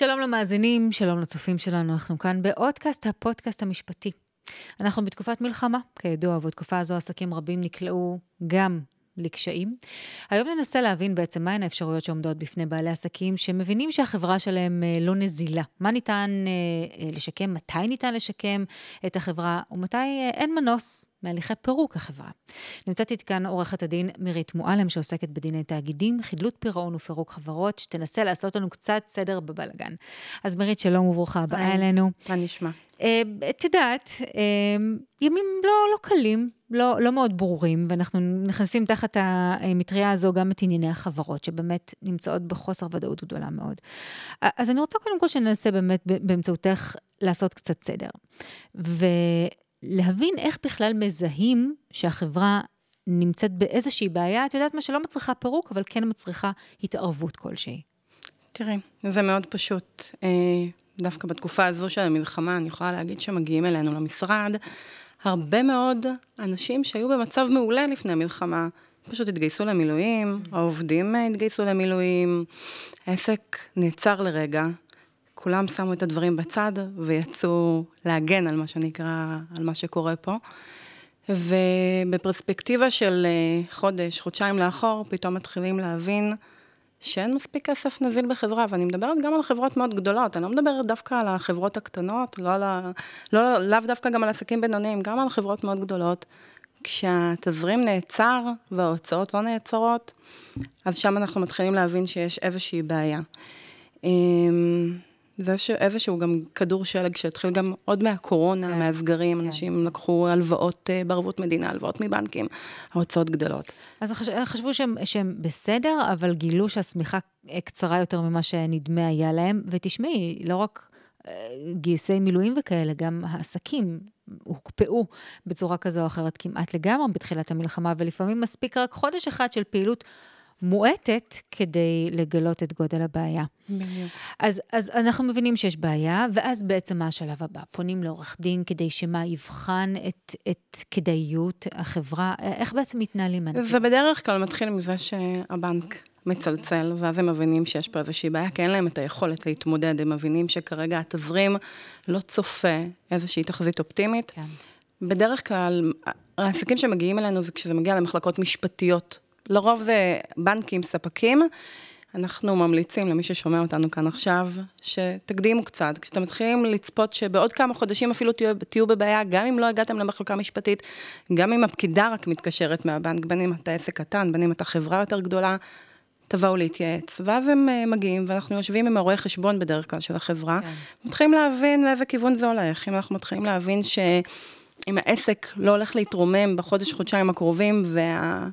שלום למאזינים, שלום לצופים שלנו, אנחנו כאן באודקאסט, הפודקאסט המשפטי. אנחנו בתקופת מלחמה, כידוע, ובתקופה הזו עסקים רבים נקלעו גם לקשיים. היום ננסה להבין בעצם מהן האפשרויות שעומדות בפני בעלי עסקים שמבינים שהחברה שלהם אה, לא נזילה. מה ניתן אה, אה, לשקם, מתי ניתן לשקם את החברה, ומתי אין מנוס מהליכי פירוק החברה. נמצאת איתי כאן עורכת הדין מירית מועלם, שעוסקת בדיני תאגידים, חדלות פירעון ופירוק חברות, שתנסה לעשות לנו קצת סדר בבלגן. אז מירית, שלום וברוכה הבאה אלינו. מה נשמע? את יודעת, ימים לא, לא קלים, לא, לא מאוד ברורים, ואנחנו נכנסים תחת המטריה הזו גם את ענייני החברות, שבאמת נמצאות בחוסר ודאות גדולה מאוד. אז אני רוצה קודם כל שננסה באמת באמצעותך לעשות קצת סדר. ולהבין איך בכלל מזהים שהחברה נמצאת באיזושהי בעיה, את יודעת מה, שלא מצריכה פירוק, אבל כן מצריכה התערבות כלשהי. תראי, זה מאוד פשוט. דווקא בתקופה הזו של המלחמה, אני יכולה להגיד שמגיעים אלינו למשרד הרבה מאוד אנשים שהיו במצב מעולה לפני המלחמה, פשוט התגייסו למילואים, העובדים התגייסו למילואים, העסק נעצר לרגע, כולם שמו את הדברים בצד ויצאו להגן על מה שנקרא, על מה שקורה פה. ובפרספקטיבה של אה, חודש, חודשיים לאחור, פתאום מתחילים להבין שאין מספיק כסף נזיל בחברה, ואני מדברת גם על חברות מאוד גדולות, אני לא מדברת דווקא על החברות הקטנות, לא על ה... לא, לאו דווקא גם על עסקים בינוניים, גם על חברות מאוד גדולות. כשהתזרים נעצר וההוצאות לא נעצרות, אז שם אנחנו מתחילים להבין שיש איזושהי בעיה. זה איזשהו גם כדור שלג שהתחיל גם עוד מהקורונה, כן, מהסגרים, כן. אנשים לקחו הלוואות אה, בערבות מדינה, הלוואות מבנקים, ההוצאות גדולות. אז חש... חשבו שהם, שהם בסדר, אבל גילו שהשמיכה קצרה יותר ממה שנדמה היה להם. ותשמעי, לא רק אה, גיוסי מילואים וכאלה, גם העסקים הוקפאו בצורה כזו או אחרת כמעט לגמרי בתחילת המלחמה, ולפעמים מספיק רק חודש אחד של פעילות. מועטת כדי לגלות את גודל הבעיה. בדיוק. אז, אז אנחנו מבינים שיש בעיה, ואז בעצם מה השלב הבא? פונים לעורך דין כדי שמה יבחן את, את כדאיות החברה? איך בעצם מתנהלים? זה בדרך כלל מתחיל מזה שהבנק מצלצל, ואז הם מבינים שיש פה איזושהי בעיה, כי אין להם את היכולת להתמודד, הם מבינים שכרגע התזרים לא צופה איזושהי תחזית אופטימית. כן. בדרך כלל, העסקים שמגיעים אלינו זה כשזה מגיע למחלקות משפטיות לרוב זה בנקים, ספקים. אנחנו ממליצים למי ששומע אותנו כאן עכשיו, שתקדימו קצת. כשאתם מתחילים לצפות שבעוד כמה חודשים אפילו תהיו, תהיו בבעיה, גם אם לא הגעתם למחלקה משפטית, גם אם הפקידה רק מתקשרת מהבנק, בין אם אתה עסק קטן, בין אם אתה חברה יותר גדולה, תבואו להתייעץ. ואז הם אה, מגיעים, ואנחנו יושבים עם הרואה חשבון בדרך כלל של החברה, כן. מתחילים להבין לאיזה כיוון זה הולך. אם אנחנו מתחילים להבין שאם העסק לא הולך להתרומם בחודש, חודשיים הקרובים, וה...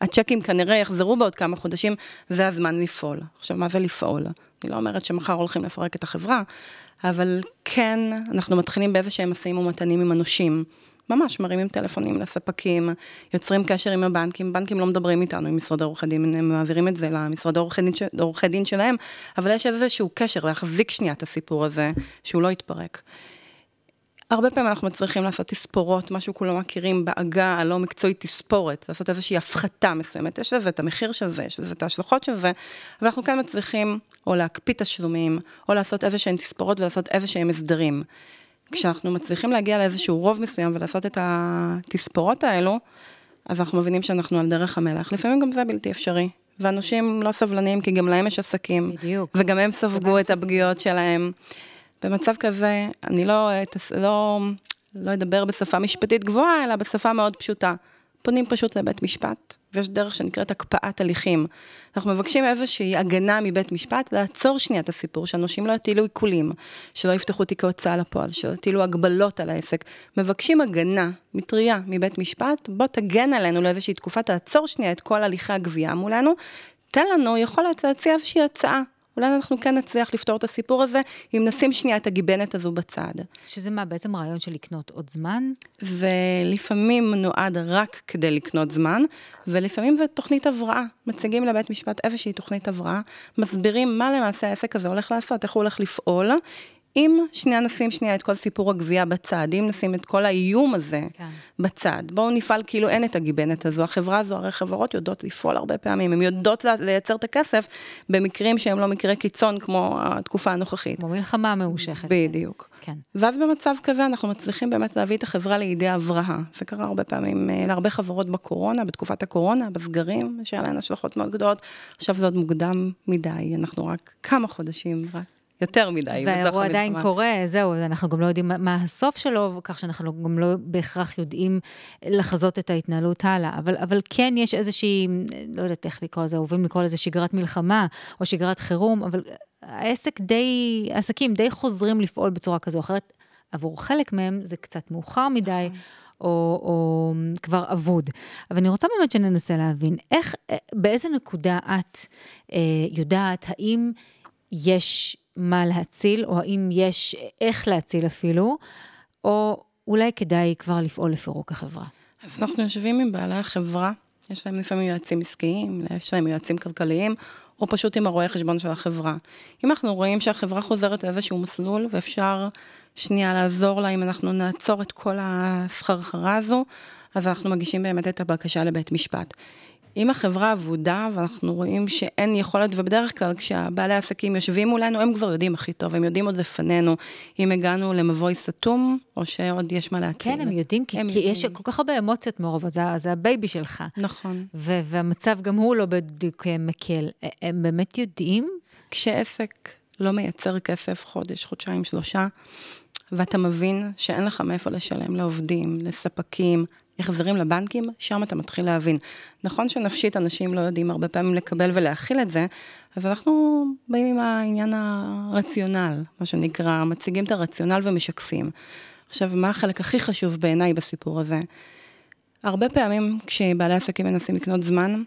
הצ'קים כנראה יחזרו בעוד כמה חודשים, זה הזמן לפעול. עכשיו, מה זה לפעול? אני לא אומרת שמחר הולכים לפרק את החברה, אבל כן, אנחנו מתחילים באיזה שהם משאים ומתנים עם הנושים. ממש מרימים טלפונים לספקים, יוצרים קשר עם הבנקים, בנקים לא מדברים איתנו, עם משרד עורכי דין, הם מעבירים את זה למשרד עורכי דין, שלהם, אבל יש איזשהו קשר להחזיק שנייה את הסיפור הזה, שהוא לא יתפרק. הרבה פעמים אנחנו מצליחים לעשות תספורות, מה שכולם מכירים בעגה הלא מקצועית תספורת, לעשות איזושהי הפחתה מסוימת, יש לזה את המחיר של זה, יש לזה את ההשלכות של זה, אבל אנחנו כן מצליחים או להקפיא תשלומים, או לעשות איזשהן תספורות ולעשות איזשהם הסדרים. כשאנחנו מצליחים להגיע לאיזשהו רוב מסוים ולעשות את התספורות האלו, אז אנחנו מבינים שאנחנו על דרך המלך. לפעמים גם זה בלתי אפשרי. ואנשים לא סבלניים, כי גם להם יש עסקים. בדיוק. וגם הם ספגו את הפגיעות שלהם. במצב כזה, אני לא, לא, לא אדבר בשפה משפטית גבוהה, אלא בשפה מאוד פשוטה. פונים פשוט לבית משפט, ויש דרך שנקראת הקפאת הליכים. אנחנו מבקשים איזושהי הגנה מבית משפט, לעצור שנייה את הסיפור, שאנושים לא יטילו עיקולים, שלא יפתחו תיקי הוצאה לפועל, שלא יטילו הגבלות על העסק. מבקשים הגנה, מטריה, מבית משפט, בוא תגן עלינו לאיזושהי תקופה, תעצור שנייה את כל הליכי הגבייה מולנו, תן לנו יכולת להציע איזושהי הצעה. אולי אנחנו כן נצליח לפתור את הסיפור הזה, אם נשים שנייה את הגיבנת הזו בצד. שזה מה, בעצם רעיון של לקנות עוד זמן? זה לפעמים נועד רק כדי לקנות זמן, ולפעמים זה תוכנית הבראה. מציגים לבית משפט איזושהי תוכנית הבראה, מסבירים מה למעשה העסק הזה הולך לעשות, איך הוא הולך לפעול. אם שנייה נשים שנייה את כל סיפור הגבייה בצד, אם נשים את כל האיום הזה כן. בצד, בואו נפעל כאילו אין את הגיבנת הזו. החברה הזו, הרי חברות יודעות לפעול הרבה פעמים, הן יודעות לייצר את הכסף במקרים שהם לא מקרי קיצון כמו התקופה הנוכחית. כמו מלחמה ממושכת. בדיוק. כן. ואז במצב כזה אנחנו מצליחים באמת להביא את החברה לידי הבראה. זה קרה הרבה פעמים אה, להרבה חברות בקורונה, בתקופת הקורונה, בסגרים, שהיה להן השלכות מאוד גדולות. עכשיו זה עוד מוקדם מדי, אנחנו רק כמה חודשים, רק יותר מדי. והאירוע עדיין קורה, זהו, אנחנו גם לא יודעים מה הסוף שלו, כך שאנחנו גם לא בהכרח יודעים לחזות את ההתנהלות הלאה. אבל, אבל כן יש איזושהי, לא יודעת איך לקרוא לזה, אוהבים לקרוא לזה שגרת מלחמה, או שגרת חירום, אבל העסק די, העסקים די חוזרים לפעול בצורה כזו או אחרת. עבור חלק מהם זה קצת מאוחר מדי, נכון. או, או כבר אבוד. אבל אני רוצה באמת שננסה להבין, איך, באיזה נקודה את אה, יודעת, האם יש מה להציל, או האם יש איך להציל אפילו, או אולי כדאי כבר לפעול לפירוק החברה. אז אנחנו יושבים עם בעלי החברה, יש להם לפעמים יועצים עסקיים, יש להם יועצים כלכליים, או פשוט עם הרואי חשבון של החברה. אם אנחנו רואים שהחברה חוזרת לאיזשהו מסלול, ואפשר שנייה לעזור לה אם אנחנו נעצור את כל הסחרחרה הזו, אז אנחנו מגישים באמת את הבקשה לבית משפט. אם החברה אבודה ואנחנו רואים שאין יכולת, ובדרך כלל כשהבעלי העסקים יושבים מולנו, הם כבר יודעים הכי טוב, הם יודעים עוד לפנינו אם הגענו למבוי סתום, או שעוד יש מה להציל. כן, הם יודעים, כי, הם כי יודעים. יש כל כך הרבה אמוציות מעורבות, זה, זה ה baby שלך. נכון. ו- והמצב גם הוא לא בדיוק אה, מקל. הם באמת יודעים? כשעסק לא מייצר כסף חודש, חודשיים, שלושה, ואתה מבין שאין לך מאיפה לשלם לעובדים, לספקים, החזרים לבנקים, שם אתה מתחיל להבין. נכון שנפשית אנשים לא יודעים הרבה פעמים לקבל ולהכיל את זה, אז אנחנו באים עם העניין הרציונל, מה שנקרא, מציגים את הרציונל ומשקפים. עכשיו, מה החלק הכי חשוב בעיניי בסיפור הזה? הרבה פעמים כשבעלי עסקים מנסים לקנות זמן,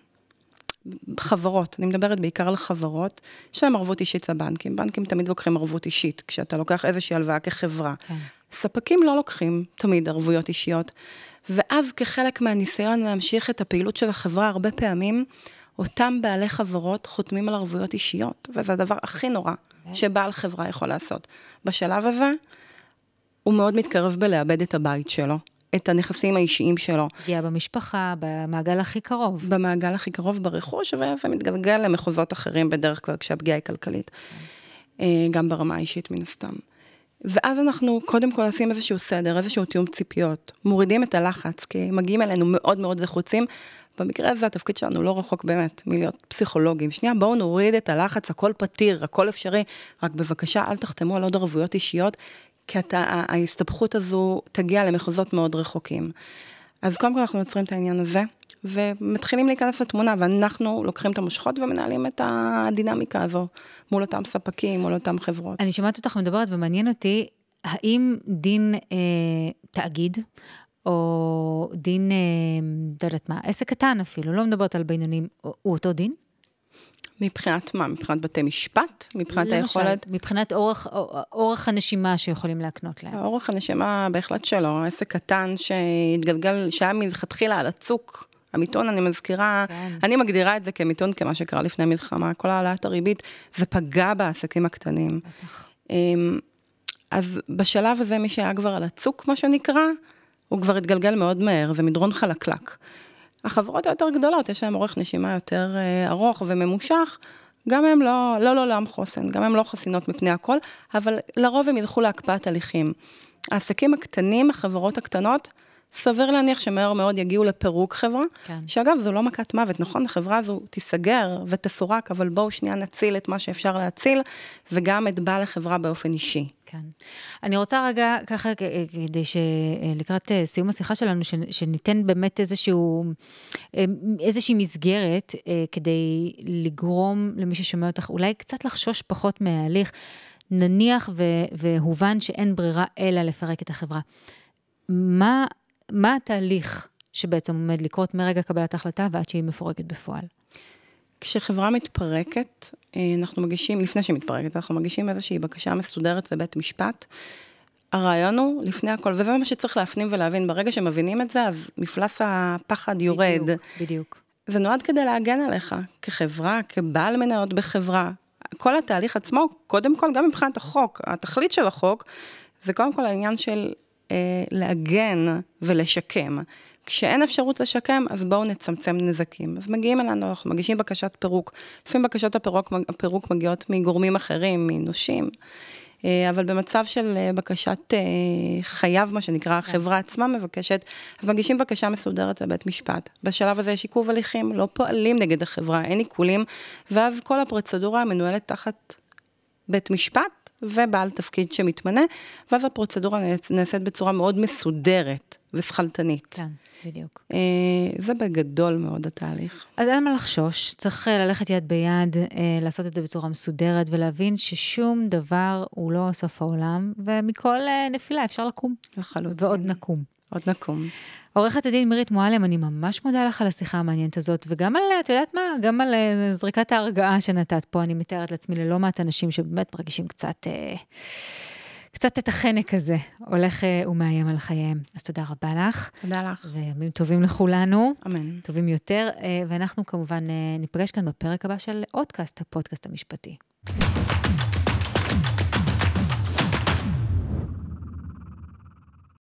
חברות, אני מדברת בעיקר על חברות, להם ערבות אישית לבנקים. בנקים תמיד לוקחים ערבות אישית, כשאתה לוקח איזושהי הלוואה כחברה. כן. ספקים לא לוקחים תמיד ערבויות אישיות. ואז כחלק מהניסיון להמשיך את הפעילות של החברה, הרבה פעמים אותם בעלי חברות חותמים על ערבויות אישיות, וזה הדבר הכי נורא שבעל חברה יכול לעשות. בשלב הזה, הוא מאוד מתקרב בלאבד את הבית שלו, את הנכסים האישיים שלו. פגיעה במשפחה, במעגל הכי קרוב. במעגל הכי קרוב ברכוש, וזה מתגלגל למחוזות אחרים בדרך כלל כשהפגיעה היא כלכלית. אה, גם ברמה האישית מן הסתם. ואז אנחנו קודם כל עושים איזשהו סדר, איזשהו תיאום ציפיות, מורידים את הלחץ, כי מגיעים אלינו מאוד מאוד לחוצים. במקרה הזה התפקיד שלנו לא רחוק באמת מלהיות פסיכולוגים. שנייה, בואו נוריד את הלחץ, הכל פתיר, הכל אפשרי, רק בבקשה אל תחתמו על עוד ערבויות אישיות, כי אתה, ההסתבכות הזו תגיע למחוזות מאוד רחוקים. אז קודם כל אנחנו יוצרים את העניין הזה, ומתחילים להיכנס לתמונה, ואנחנו לוקחים את המושכות ומנהלים את הדינמיקה הזו מול אותם ספקים, מול אותם חברות. אני שומעת אותך מדברת ומעניין אותי, האם דין אה, תאגיד, או דין, אה, לא יודעת מה, עסק קטן אפילו, לא מדברת על בינונים, הוא אותו דין? מבחינת מה? מבחינת בתי משפט? מבחינת למשל, היכולת? מבחינת אורך, אורך הנשימה שיכולים להקנות להם. אורך הנשימה בהחלט שלו, עסק קטן שהתגלגל, שהיה מלכתחילה על הצוק. המיתון, אני מזכירה, כן. אני מגדירה את זה כמיתון, כמה שקרה לפני מלחמה, כל העלאת הריבית, זה פגע בעסקים הקטנים. בטח. אמ, אז בשלב הזה, מי שהיה כבר על הצוק, מה שנקרא, הוא כבר התגלגל מאוד מהר, זה מדרון חלקלק. החברות היותר גדולות, יש להן אורך נשימה יותר אה, ארוך וממושך, גם הם לא, לא לעולם לא חוסן, גם הם לא חסינות מפני הכל, אבל לרוב הם ילכו להקפאת הליכים. העסקים הקטנים, החברות הקטנות, סביר להניח שמהר מאוד יגיעו לפירוק חברה, כן. שאגב, זו לא מכת מוות, נכון? החברה הזו תיסגר ותפורק, אבל בואו שנייה נציל את מה שאפשר להציל, וגם את בעל החברה באופן אישי. כן. אני רוצה רגע, ככה, כדי שלקראת אה, סיום השיחה שלנו, שניתן באמת איזשהו, אה, איזושהי מסגרת אה, כדי לגרום למי ששומע אותך, אולי קצת לחשוש פחות מההליך. נניח והובן שאין ברירה אלא לפרק את החברה. מה מה התהליך שבעצם עומד לקרות מרגע קבלת ההחלטה ועד שהיא מפורקת בפועל? כשחברה מתפרקת, אה, אנחנו מגישים, לפני שהיא מתפרקת, אנחנו מגישים איזושהי בקשה מסודרת לבית משפט. הרעיון הוא, לפני הכל, וזה מה שצריך להפנים ולהבין, ברגע שמבינים את זה, אז מפלס הפחד יורד. בדיוק, בדיוק. זה נועד כדי להגן עליך, כחברה, כבעל מניות בחברה. כל התהליך עצמו, קודם כל, גם מבחינת החוק, התכלית של החוק, זה קודם כל העניין של לעגן ולשקם. כשאין אפשרות לשקם, אז בואו נצמצם נזקים. אז מגיעים אלינו, אנחנו מגישים בקשת פירוק. לפעמים בקשות הפירוק, הפירוק מגיעות מגורמים אחרים, מנושים. אה, אבל במצב של אה, בקשת אה, חייב, מה שנקרא, כן. החברה עצמה מבקשת, אז מגישים בקשה מסודרת לבית משפט. בשלב הזה יש עיכוב הליכים, לא פועלים נגד החברה, אין עיקולים, ואז כל הפרוצדורה מנוהלת תחת בית משפט ובעל תפקיד שמתמנה, ואז הפרוצדורה נעשית בצורה מאוד מסודרת ושכלתנית. כן. בדיוק. אה, זה בגדול מאוד התהליך. אז אין מה לחשוש, צריך אה, ללכת יד ביד, אה, לעשות את זה בצורה מסודרת ולהבין ששום דבר הוא לא סוף העולם, ומכל נפילה אפשר לקום. לחלוטין. ועוד נקום. עוד נקום. עורכת הדין מירית מועלם, אני ממש מודה לך על השיחה המעניינת הזאת, וגם על, את יודעת מה, גם על זריקת ההרגעה שנתת פה, אני מתארת לעצמי ללא מעט אנשים שבאמת מרגישים קצת... אה, קצת את החנק הזה הולך אה, ומאיים על חייהם. אז תודה רבה לך. תודה לך. וימים טובים לכולנו. אמן. טובים יותר, אה, ואנחנו כמובן אה, ניפגש כאן בפרק הבא של אודקאסט, הפודקאסט המשפטי.